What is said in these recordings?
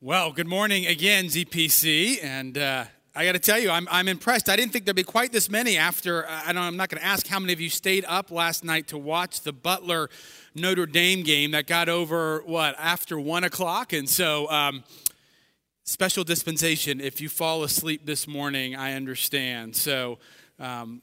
Well, good morning again, ZPC. And uh, I got to tell you, I'm, I'm impressed. I didn't think there'd be quite this many after. Uh, I don't, I'm not going to ask how many of you stayed up last night to watch the Butler Notre Dame game that got over, what, after one o'clock? And so, um, special dispensation. If you fall asleep this morning, I understand. So, um,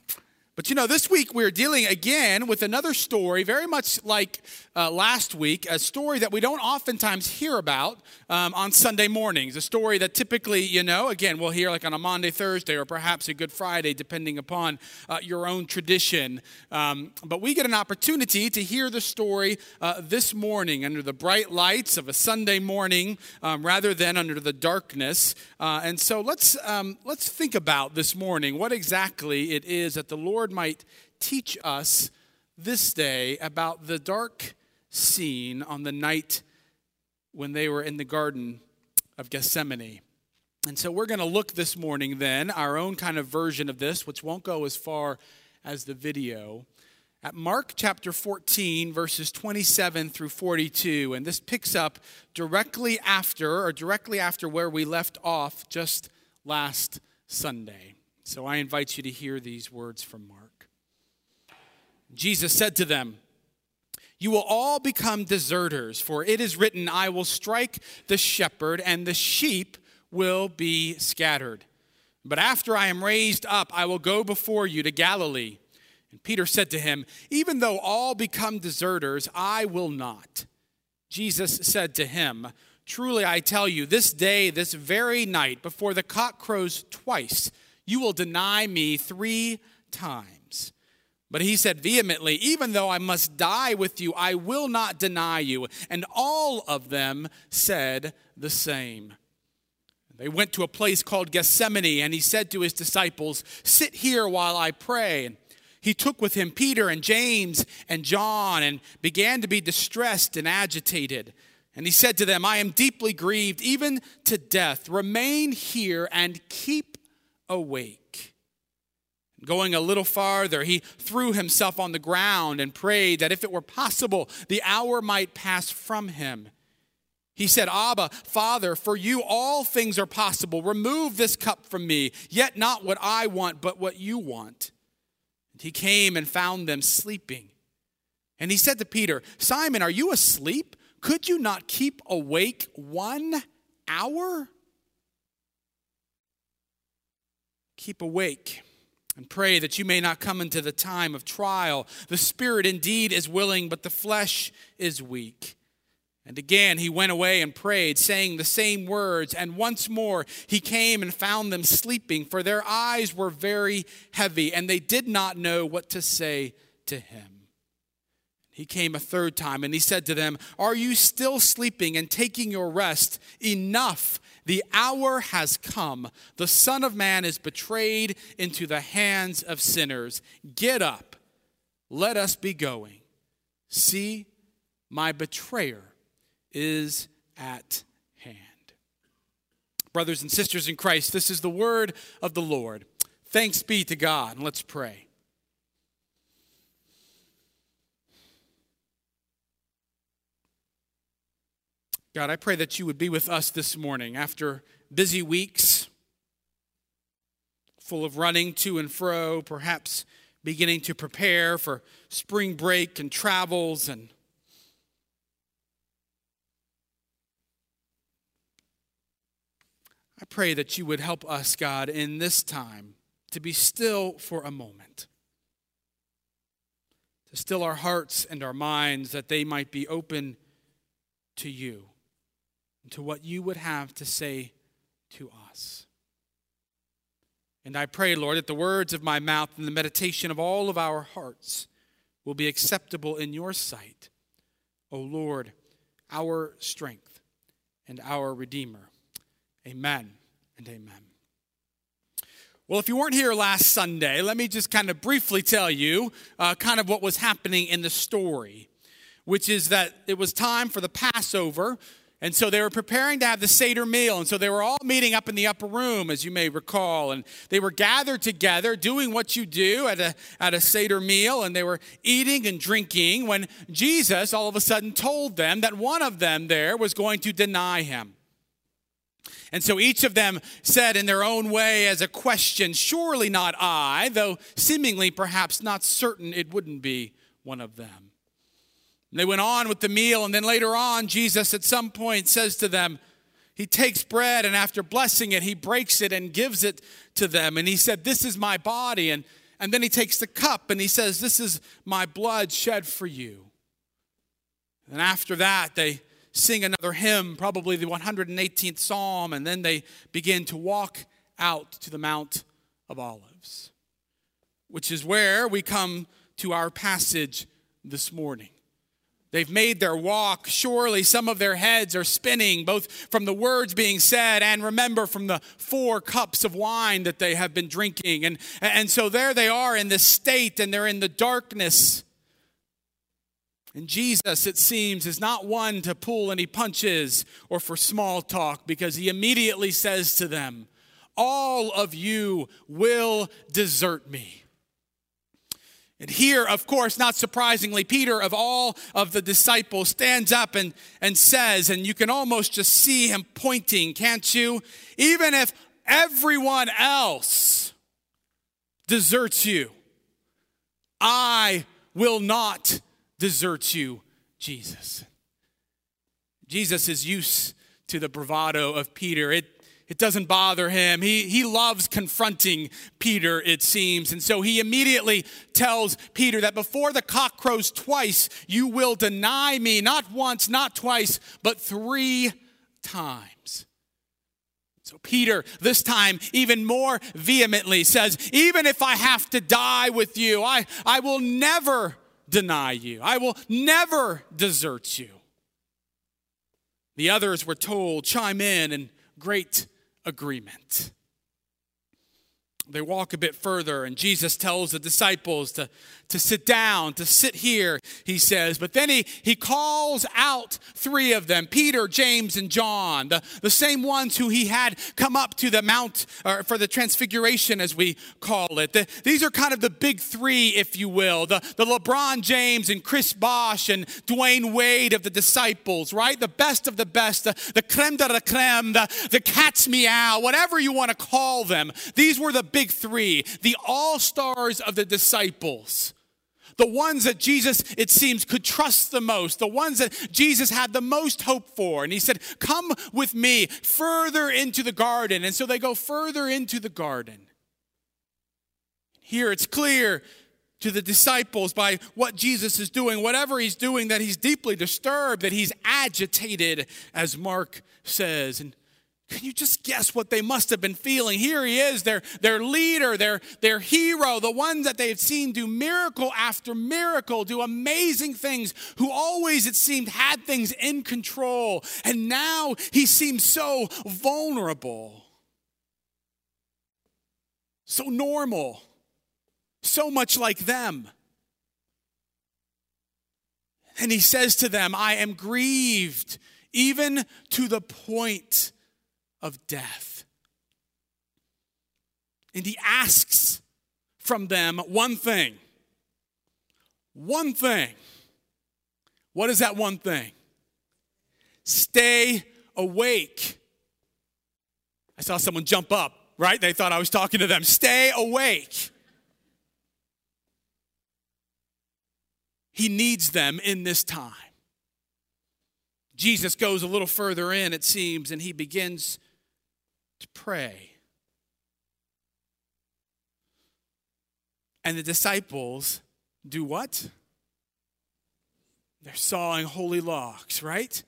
but you know, this week we're dealing again with another story, very much like uh, last week, a story that we don't oftentimes hear about um, on Sunday mornings. A story that typically, you know, again, we'll hear like on a Monday, Thursday, or perhaps a Good Friday, depending upon uh, your own tradition. Um, but we get an opportunity to hear the story uh, this morning under the bright lights of a Sunday morning um, rather than under the darkness. Uh, and so let's, um, let's think about this morning what exactly it is that the Lord Lord might teach us this day about the dark scene on the night when they were in the Garden of Gethsemane. And so we're going to look this morning, then, our own kind of version of this, which won't go as far as the video, at Mark chapter 14, verses 27 through 42. And this picks up directly after, or directly after where we left off just last Sunday. So I invite you to hear these words from Mark. Jesus said to them, You will all become deserters, for it is written, I will strike the shepherd, and the sheep will be scattered. But after I am raised up, I will go before you to Galilee. And Peter said to him, Even though all become deserters, I will not. Jesus said to him, Truly I tell you, this day, this very night, before the cock crows twice, you will deny me three times. But he said vehemently, Even though I must die with you, I will not deny you. And all of them said the same. They went to a place called Gethsemane, and he said to his disciples, Sit here while I pray. He took with him Peter and James and John and began to be distressed and agitated. And he said to them, I am deeply grieved, even to death. Remain here and keep awake. Going a little farther, he threw himself on the ground and prayed that if it were possible, the hour might pass from him. He said, Abba, Father, for you all things are possible. Remove this cup from me, yet not what I want, but what you want. And he came and found them sleeping. And he said to Peter, Simon, are you asleep? Could you not keep awake one hour? Keep awake and pray that you may not come into the time of trial. The spirit indeed is willing, but the flesh is weak. And again he went away and prayed, saying the same words. And once more he came and found them sleeping, for their eyes were very heavy, and they did not know what to say to him. He came a third time and he said to them, Are you still sleeping and taking your rest? Enough the hour has come. The Son of Man is betrayed into the hands of sinners. Get up. Let us be going. See, my betrayer is at hand. Brothers and sisters in Christ, this is the word of the Lord. Thanks be to God. Let's pray. God, I pray that you would be with us this morning after busy weeks, full of running to and fro, perhaps beginning to prepare for spring break and travels and I pray that you would help us, God, in this time to be still for a moment. To still our hearts and our minds that they might be open to you to what you would have to say to us. And I pray, Lord, that the words of my mouth and the meditation of all of our hearts will be acceptable in your sight, O Lord, our strength and our Redeemer. Amen and amen. Well, if you weren't here last Sunday, let me just kind of briefly tell you uh, kind of what was happening in the story, which is that it was time for the Passover and so they were preparing to have the Seder meal. And so they were all meeting up in the upper room, as you may recall. And they were gathered together, doing what you do at a, at a Seder meal. And they were eating and drinking when Jesus all of a sudden told them that one of them there was going to deny him. And so each of them said in their own way as a question, Surely not I, though seemingly perhaps not certain it wouldn't be one of them. And they went on with the meal, and then later on, Jesus at some point says to them, He takes bread, and after blessing it, He breaks it and gives it to them. And He said, This is my body. And, and then He takes the cup and He says, This is my blood shed for you. And after that, they sing another hymn, probably the 118th Psalm, and then they begin to walk out to the Mount of Olives, which is where we come to our passage this morning. They've made their walk. Surely some of their heads are spinning, both from the words being said and remember from the four cups of wine that they have been drinking. And, and so there they are in this state, and they're in the darkness and Jesus, it seems, is not one to pull any punches or for small talk because he immediately says to them, All of you will desert me. And here, of course, not surprisingly, Peter, of all of the disciples, stands up and, and says, and you can almost just see him pointing, can't you? Even if everyone else deserts you, I will not desert you, Jesus. Jesus is used to the bravado of Peter. It, it doesn't bother him. He, he loves confronting Peter, it seems. And so he immediately tells Peter that before the cock crows twice, you will deny me, not once, not twice, but three times. So Peter, this time even more vehemently, says, Even if I have to die with you, I, I will never deny you. I will never desert you. The others were told, chime in and great agreement. They walk a bit further, and Jesus tells the disciples to, to sit down, to sit here, he says. But then he, he calls out three of them Peter, James, and John, the, the same ones who he had come up to the Mount or for the Transfiguration, as we call it. The, these are kind of the big three, if you will the, the LeBron James and Chris Bosh and Dwyane Wade of the disciples, right? The best of the best, the, the creme de la creme, the, the cat's meow, whatever you want to call them. These were the big three, the all stars of the disciples. The ones that Jesus, it seems, could trust the most, the ones that Jesus had the most hope for. And he said, Come with me further into the garden. And so they go further into the garden. Here it's clear to the disciples by what Jesus is doing, whatever he's doing, that he's deeply disturbed, that he's agitated, as Mark says. And can you just guess what they must have been feeling? Here he is, their, their leader, their, their hero, the one that they've seen do miracle after miracle, do amazing things, who always, it seemed, had things in control. And now he seems so vulnerable, so normal, so much like them. And he says to them, I am grieved even to the point of death. And he asks from them one thing. One thing. What is that one thing? Stay awake. I saw someone jump up, right? They thought I was talking to them. Stay awake. He needs them in this time. Jesus goes a little further in, it seems, and he begins to pray. And the disciples do what? They're sawing holy logs, right?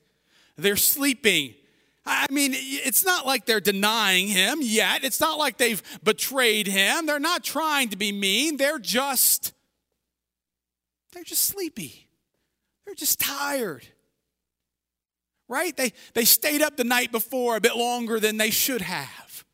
They're sleeping. I mean, it's not like they're denying him yet. It's not like they've betrayed him. They're not trying to be mean. They're just they're just sleepy. They're just tired right? They, they stayed up the night before a bit longer than they should have.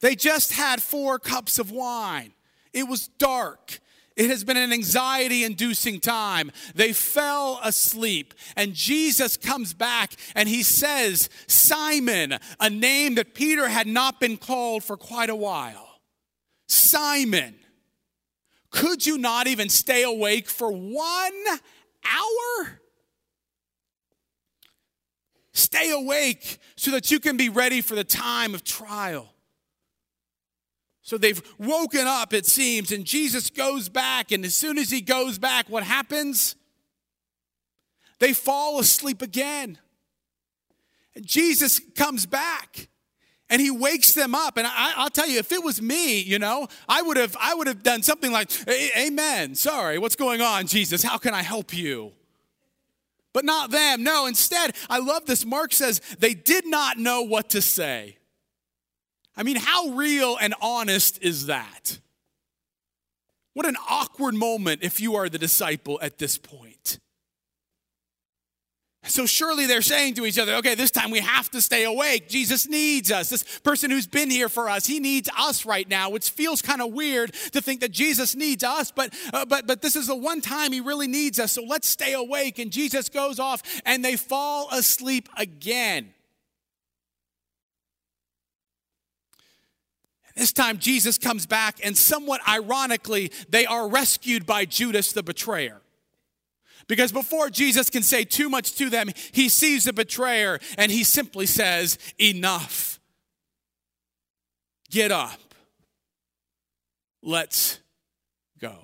They just had four cups of wine. It was dark. It has been an anxiety inducing time. They fell asleep. And Jesus comes back and he says, Simon, a name that Peter had not been called for quite a while. Simon, could you not even stay awake for one hour? Stay awake so that you can be ready for the time of trial. So they've woken up, it seems, and Jesus goes back. And as soon as he goes back, what happens? They fall asleep again. And Jesus comes back and he wakes them up and I, will tell you if it was me you know i would have i would have done something like amen sorry what's going on jesus how can i help you but not them. No instead i love this. Mark says they did not know what to say. I mean how real and honest is that? What an awkward moment if you are the disciple at this point so surely they're saying to each other, okay, this time we have to stay awake. Jesus needs us. This person who's been here for us, he needs us right now, which feels kind of weird to think that Jesus needs us, but, uh, but, but this is the one time he really needs us. So let's stay awake. And Jesus goes off and they fall asleep again. This time, Jesus comes back, and somewhat ironically, they are rescued by Judas the betrayer. Because before Jesus can say too much to them, he sees the betrayer and he simply says, Enough. Get up. Let's go.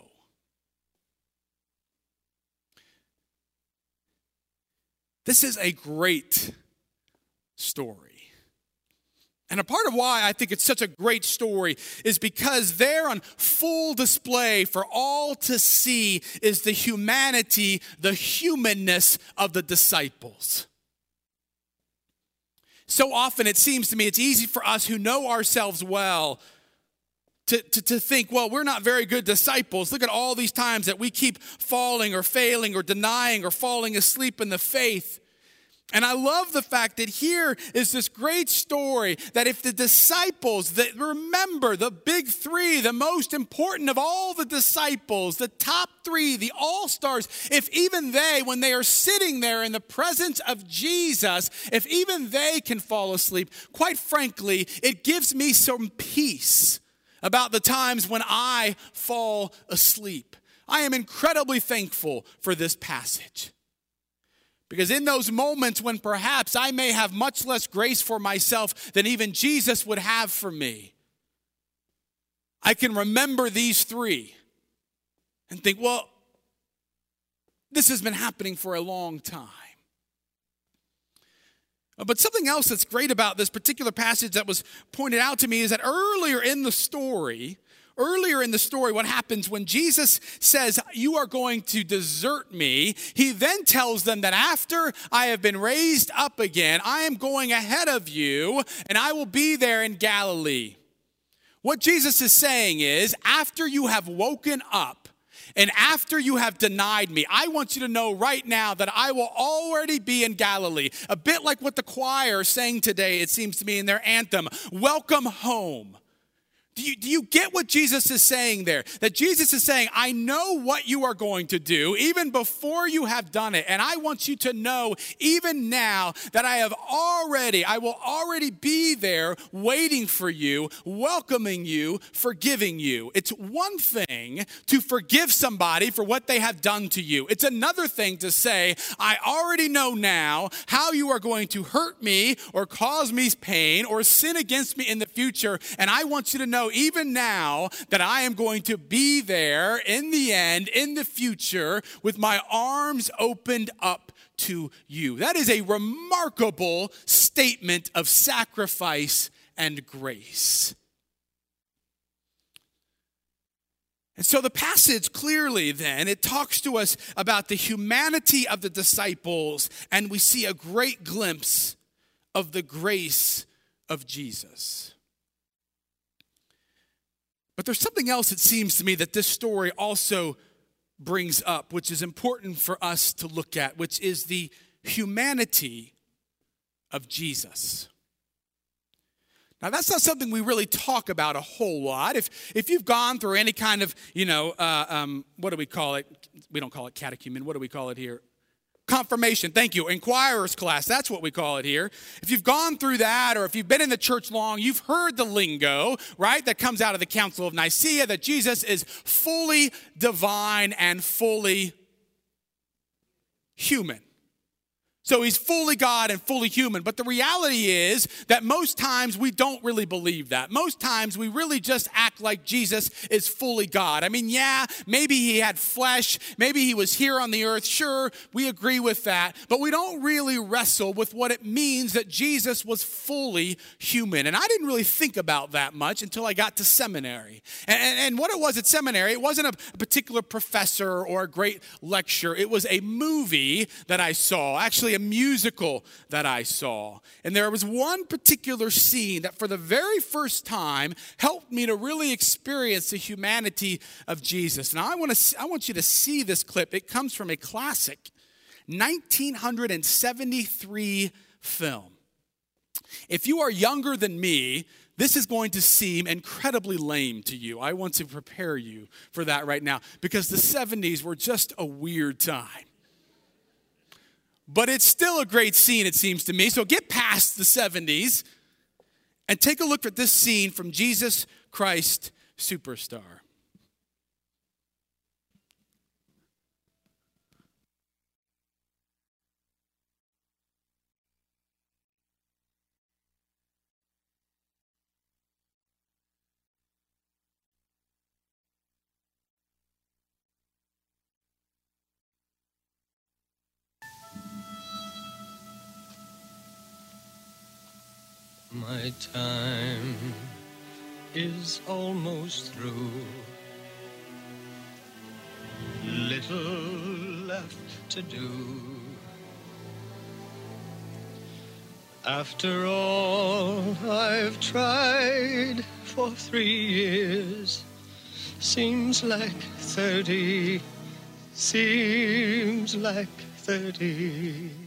This is a great story. And a part of why I think it's such a great story is because there on full display for all to see is the humanity, the humanness of the disciples. So often it seems to me it's easy for us who know ourselves well to, to, to think, well, we're not very good disciples. Look at all these times that we keep falling or failing or denying or falling asleep in the faith. And I love the fact that here is this great story that if the disciples that remember the big three, the most important of all the disciples, the top three, the all stars, if even they, when they are sitting there in the presence of Jesus, if even they can fall asleep, quite frankly, it gives me some peace about the times when I fall asleep. I am incredibly thankful for this passage. Because in those moments when perhaps I may have much less grace for myself than even Jesus would have for me, I can remember these three and think, well, this has been happening for a long time. But something else that's great about this particular passage that was pointed out to me is that earlier in the story, Earlier in the story, what happens when Jesus says, You are going to desert me, he then tells them that after I have been raised up again, I am going ahead of you and I will be there in Galilee. What Jesus is saying is, after you have woken up, and after you have denied me, I want you to know right now that I will already be in Galilee. A bit like what the choir sang today, it seems to me, in their anthem Welcome home. Do you, do you get what Jesus is saying there? That Jesus is saying, I know what you are going to do even before you have done it. And I want you to know, even now, that I have already, I will already be there waiting for you, welcoming you, forgiving you. It's one thing to forgive somebody for what they have done to you, it's another thing to say, I already know now how you are going to hurt me or cause me pain or sin against me in the future. And I want you to know know even now that I am going to be there in the end, in the future, with my arms opened up to you. That is a remarkable statement of sacrifice and grace. And so the passage clearly then it talks to us about the humanity of the disciples and we see a great glimpse of the grace of Jesus. But there's something else, it seems to me, that this story also brings up, which is important for us to look at, which is the humanity of Jesus. Now, that's not something we really talk about a whole lot. If, if you've gone through any kind of, you know, uh, um, what do we call it? We don't call it catechumen. What do we call it here? Confirmation. Thank you. Inquirer's class. That's what we call it here. If you've gone through that or if you've been in the church long, you've heard the lingo, right? That comes out of the Council of Nicaea that Jesus is fully divine and fully human. So he's fully God and fully human. But the reality is that most times we don't really believe that. Most times we really just act like Jesus is fully God. I mean, yeah, maybe he had flesh, maybe he was here on the earth. Sure, we agree with that. But we don't really wrestle with what it means that Jesus was fully human. And I didn't really think about that much until I got to seminary. And, and, and what it was at seminary, it wasn't a particular professor or a great lecture, it was a movie that I saw. Actually, a musical that I saw. And there was one particular scene that, for the very first time, helped me to really experience the humanity of Jesus. Now, I want, to, I want you to see this clip. It comes from a classic 1973 film. If you are younger than me, this is going to seem incredibly lame to you. I want to prepare you for that right now because the 70s were just a weird time. But it's still a great scene, it seems to me. So get past the 70s and take a look at this scene from Jesus Christ Superstar. My time is almost through. Little left to do. After all I've tried for three years, seems like thirty, seems like thirty.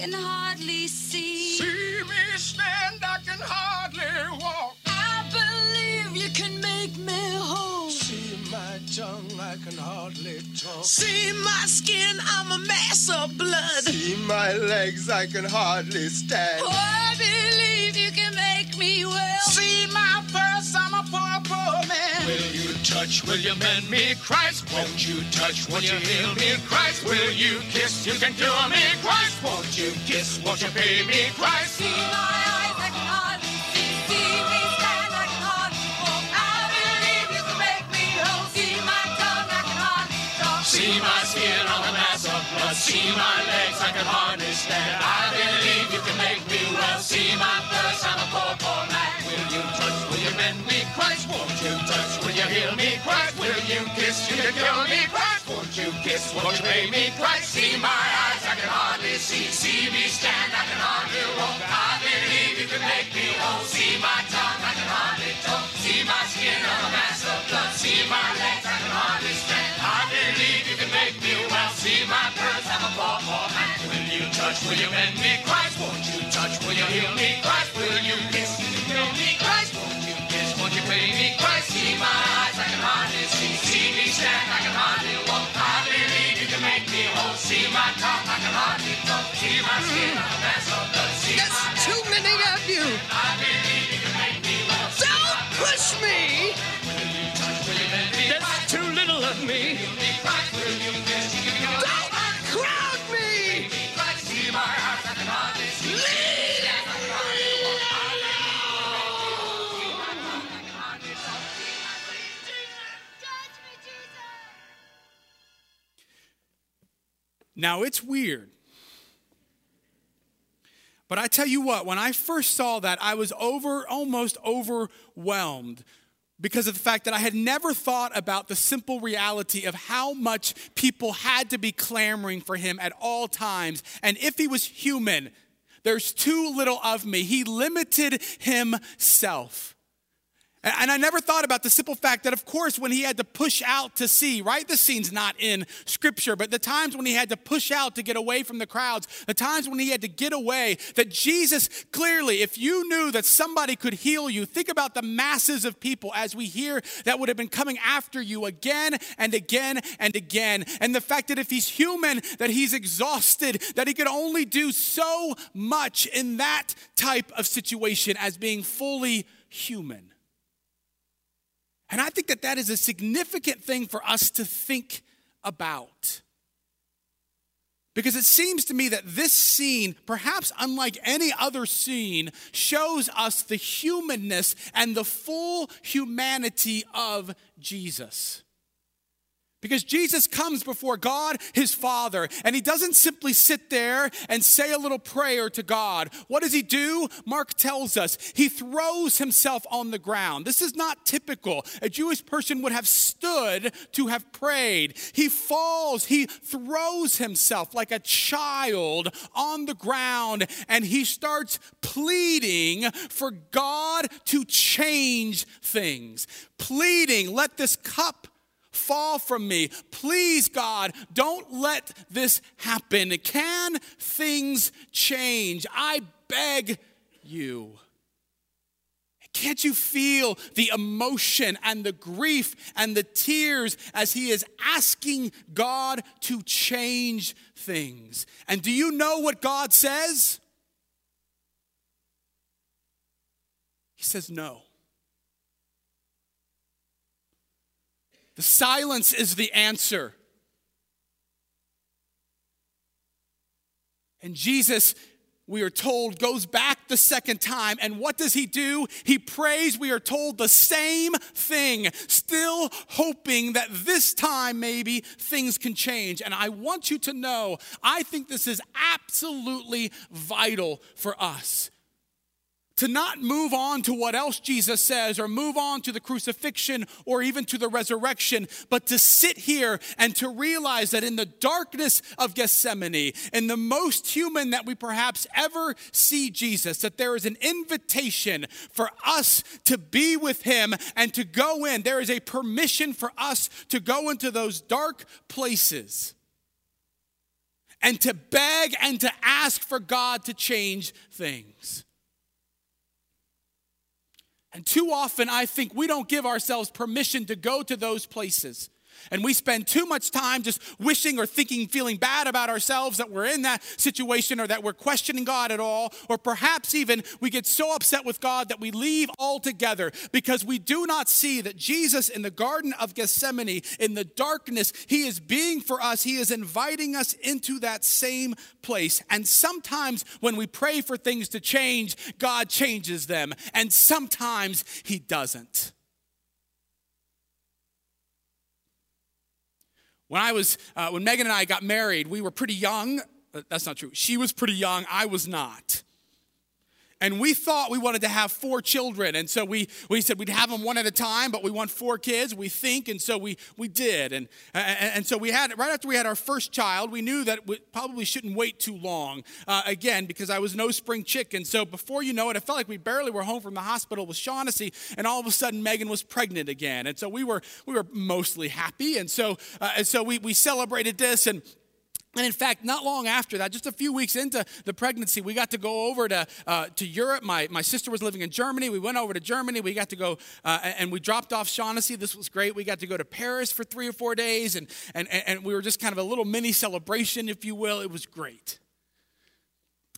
Can hardly see. See me stand, I can hardly walk. I believe you can make me whole. See my tongue, I can hardly talk. See my skin, I'm a mess of blood. See my legs, I can hardly stand. Oh, I believe you can make me well. See my purse, I'm a poor, poor man. Will you touch, will you mend me, Christ? Won't you touch, won't you heal me, Christ? Will you kiss, you can cure me, Christ? Won't you kiss, won't you pay me, Christ? See my legs, I can hardly stand. I believe you can make me well. See my purse, I'm a poor, poor man. Will you touch, will you mend me, Christ? Won't you touch, will you heal me, Christ? Will you kiss, you can kill me, Christ? Won't you kiss, won't you pay me, Christ? See my eyes, I can hardly see. See me stand, I can hardly walk. I believe you can make me whole. See my tongue, I can hardly talk. See my skin on a mass of blood. See my legs, I can hardly stand. I believe you can make me well. See my purse, I'm a poor, poor man. Will you touch, will you mend me, Christ? Won't you touch, will you heal me, Christ? Will you kiss, you can kill me, Christ? Won't you kiss, won't you pay me, Christ? See my eyes, I can hardly see. See me stand, I can hardly walk. I believe you can make me whole. See my tongue, I can hardly talk. See my skin on a mass of blood. See my That's too many of you. You Now, it's weird. But I tell you what, when I first saw that, I was over almost overwhelmed because of the fact that I had never thought about the simple reality of how much people had to be clamoring for him at all times. And if he was human, there's too little of me. He limited himself. And I never thought about the simple fact that, of course, when he had to push out to sea, right? This scene's not in scripture, but the times when he had to push out to get away from the crowds, the times when he had to get away, that Jesus clearly, if you knew that somebody could heal you, think about the masses of people as we hear that would have been coming after you again and again and again. And the fact that if he's human, that he's exhausted, that he could only do so much in that type of situation as being fully human. And I think that that is a significant thing for us to think about. Because it seems to me that this scene, perhaps unlike any other scene, shows us the humanness and the full humanity of Jesus. Because Jesus comes before God, his Father, and he doesn't simply sit there and say a little prayer to God. What does he do? Mark tells us he throws himself on the ground. This is not typical. A Jewish person would have stood to have prayed. He falls, he throws himself like a child on the ground, and he starts pleading for God to change things. Pleading, let this cup fall from me. Please, God, don't let this happen. Can things change? I beg you. Can't you feel the emotion and the grief and the tears as he is asking God to change things? And do you know what God says? He says no. The silence is the answer. And Jesus, we are told, goes back the second time. And what does he do? He prays, we are told, the same thing, still hoping that this time maybe things can change. And I want you to know, I think this is absolutely vital for us to not move on to what else Jesus says or move on to the crucifixion or even to the resurrection, but to sit here and to realize that in the darkness of Gethsemane, in the most human that we perhaps ever see Jesus, that there is an invitation for us to be with him and to go in. There is a permission for us to go into those dark places and to beg and to ask for God to change things. Too often, I think we don't give ourselves permission to go to those places. And we spend too much time just wishing or thinking, feeling bad about ourselves that we're in that situation or that we're questioning God at all. Or perhaps even we get so upset with God that we leave altogether because we do not see that Jesus in the Garden of Gethsemane, in the darkness, He is being for us. He is inviting us into that same place. And sometimes when we pray for things to change, God changes them. And sometimes He doesn't. When I was, uh, when Megan and I got married, we were pretty young. Uh, That's not true. She was pretty young. I was not. And we thought we wanted to have four children. And so we, we said we'd have them one at a time, but we want four kids, we think. And so we, we did. And, and, and so we had, right after we had our first child, we knew that we probably shouldn't wait too long. Uh, again, because I was no spring chicken. So before you know it, it felt like we barely were home from the hospital with Shaughnessy. And all of a sudden, Megan was pregnant again. And so we were, we were mostly happy. And so, uh, and so we, we celebrated this. And and in fact, not long after that, just a few weeks into the pregnancy, we got to go over to, uh, to Europe. My, my sister was living in Germany. We went over to Germany. We got to go, uh, and we dropped off Shaughnessy. This was great. We got to go to Paris for three or four days, and, and, and we were just kind of a little mini celebration, if you will. It was great.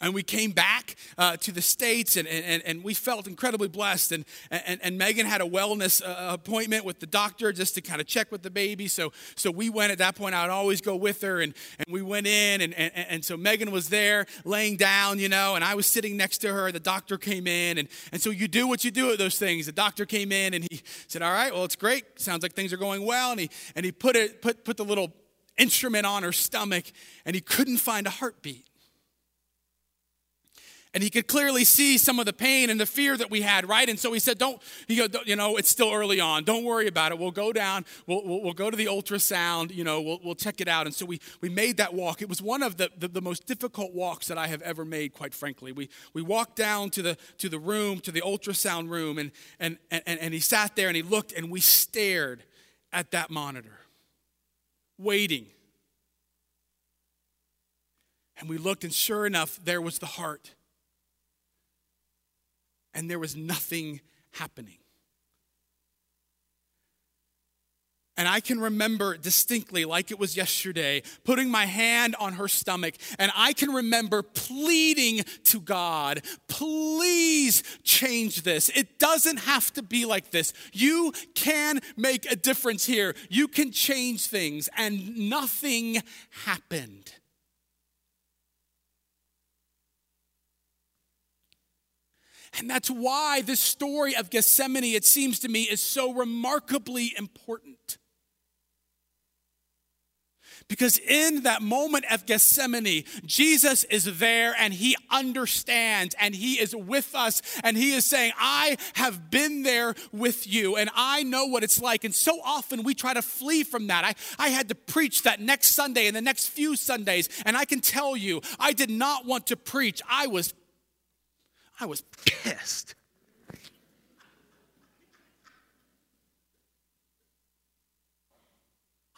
And we came back uh, to the States and, and, and we felt incredibly blessed. And, and, and Megan had a wellness uh, appointment with the doctor just to kind of check with the baby. So, so we went at that point, I would always go with her. And, and we went in. And, and, and so Megan was there laying down, you know, and I was sitting next to her. The doctor came in. And, and so you do what you do at those things. The doctor came in and he said, All right, well, it's great. Sounds like things are going well. And he, and he put, it, put, put the little instrument on her stomach and he couldn't find a heartbeat. And he could clearly see some of the pain and the fear that we had, right? And so he said, "Don't, you know, you know it's still early on. Don't worry about it. We'll go down. We'll, we'll, we'll go to the ultrasound. You know, we'll, we'll check it out." And so we we made that walk. It was one of the, the, the most difficult walks that I have ever made, quite frankly. We we walked down to the to the room, to the ultrasound room, and and and, and he sat there and he looked, and we stared at that monitor, waiting. And we looked, and sure enough, there was the heart and there was nothing happening. And I can remember distinctly, like it was yesterday, putting my hand on her stomach. And I can remember pleading to God, please change this. It doesn't have to be like this. You can make a difference here. You can change things. And nothing happened. And that's why this story of Gethsemane, it seems to me, is so remarkably important. Because in that moment of Gethsemane, Jesus is there and he understands and he is with us and he is saying, I have been there with you and I know what it's like. And so often we try to flee from that. I, I had to preach that next Sunday and the next few Sundays, and I can tell you, I did not want to preach. I was I was pissed.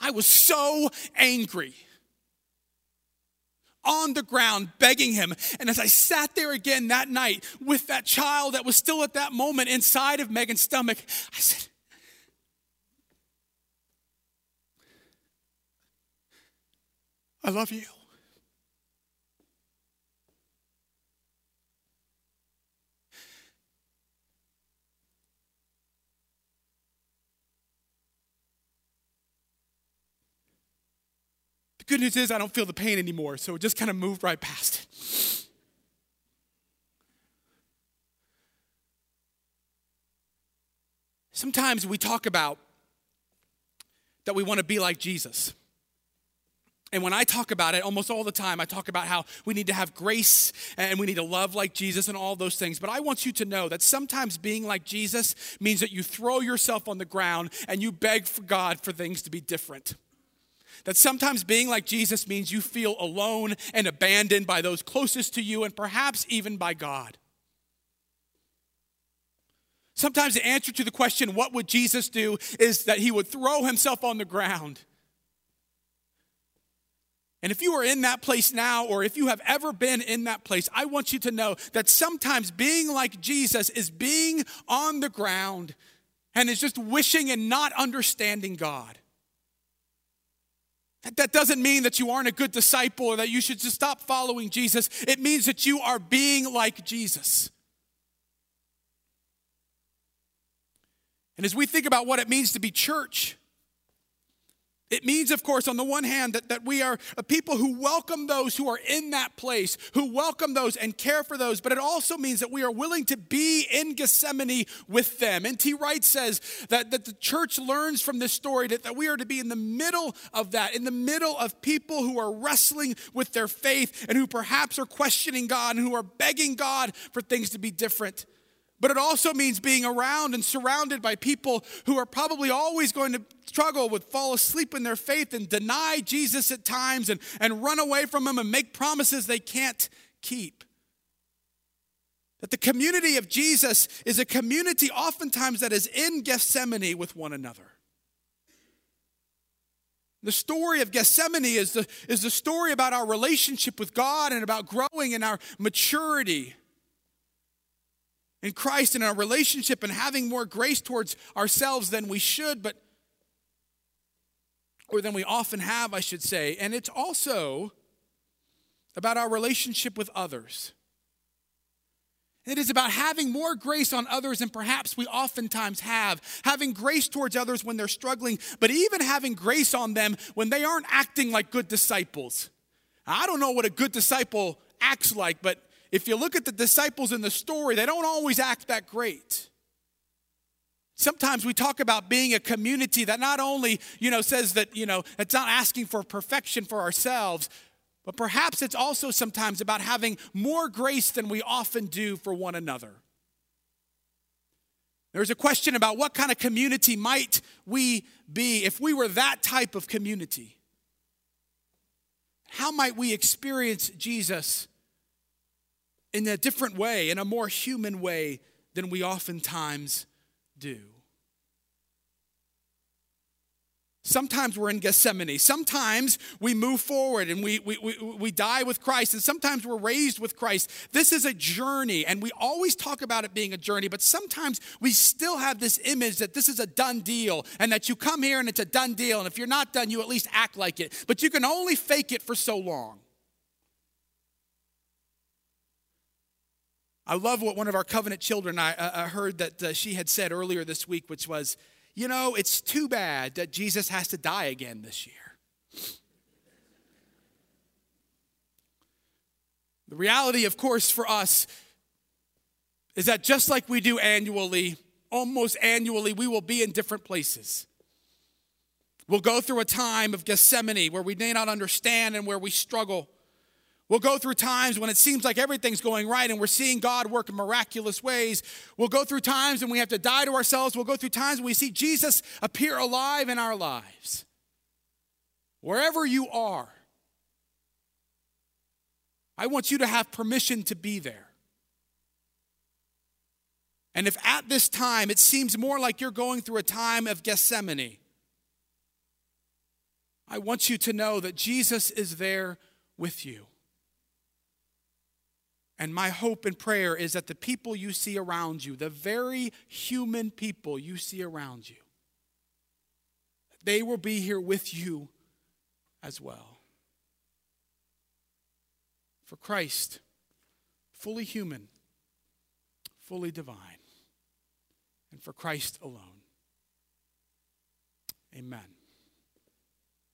I was so angry on the ground begging him. And as I sat there again that night with that child that was still at that moment inside of Megan's stomach, I said, I love you. The good news is I don't feel the pain anymore, so it just kind of moved right past it. Sometimes we talk about that we want to be like Jesus. And when I talk about it, almost all the time, I talk about how we need to have grace and we need to love like Jesus and all those things. But I want you to know that sometimes being like Jesus means that you throw yourself on the ground and you beg for God for things to be different. That sometimes being like Jesus means you feel alone and abandoned by those closest to you and perhaps even by God. Sometimes the answer to the question, what would Jesus do, is that he would throw himself on the ground. And if you are in that place now, or if you have ever been in that place, I want you to know that sometimes being like Jesus is being on the ground and is just wishing and not understanding God. That doesn't mean that you aren't a good disciple or that you should just stop following Jesus. It means that you are being like Jesus. And as we think about what it means to be church, it means, of course, on the one hand, that, that we are a people who welcome those who are in that place, who welcome those and care for those, but it also means that we are willing to be in Gethsemane with them. N.T. Wright says that, that the church learns from this story that, that we are to be in the middle of that, in the middle of people who are wrestling with their faith and who perhaps are questioning God and who are begging God for things to be different. But it also means being around and surrounded by people who are probably always going to struggle with fall asleep in their faith and deny Jesus at times and, and run away from him and make promises they can't keep. That the community of Jesus is a community oftentimes that is in Gethsemane with one another. The story of Gethsemane is the, is the story about our relationship with God and about growing in our maturity in Christ and our relationship and having more grace towards ourselves than we should, but or than we often have, I should say. And it's also about our relationship with others. It is about having more grace on others than perhaps we oftentimes have, having grace towards others when they're struggling, but even having grace on them when they aren't acting like good disciples. I don't know what a good disciple acts like, but if you look at the disciples in the story, they don't always act that great. Sometimes we talk about being a community that not only, you know, says that, you know, it's not asking for perfection for ourselves, but perhaps it's also sometimes about having more grace than we often do for one another. There's a question about what kind of community might we be if we were that type of community? How might we experience Jesus in a different way, in a more human way than we oftentimes do. Sometimes we're in Gethsemane. Sometimes we move forward and we, we, we, we die with Christ. And sometimes we're raised with Christ. This is a journey. And we always talk about it being a journey, but sometimes we still have this image that this is a done deal and that you come here and it's a done deal. And if you're not done, you at least act like it. But you can only fake it for so long. I love what one of our covenant children I, uh, heard that uh, she had said earlier this week, which was, you know, it's too bad that Jesus has to die again this year. The reality, of course, for us is that just like we do annually, almost annually, we will be in different places. We'll go through a time of Gethsemane where we may not understand and where we struggle. We'll go through times when it seems like everything's going right and we're seeing God work in miraculous ways. We'll go through times when we have to die to ourselves. We'll go through times when we see Jesus appear alive in our lives. Wherever you are, I want you to have permission to be there. And if at this time it seems more like you're going through a time of Gethsemane, I want you to know that Jesus is there with you. And my hope and prayer is that the people you see around you, the very human people you see around you, they will be here with you as well. For Christ, fully human, fully divine, and for Christ alone. Amen.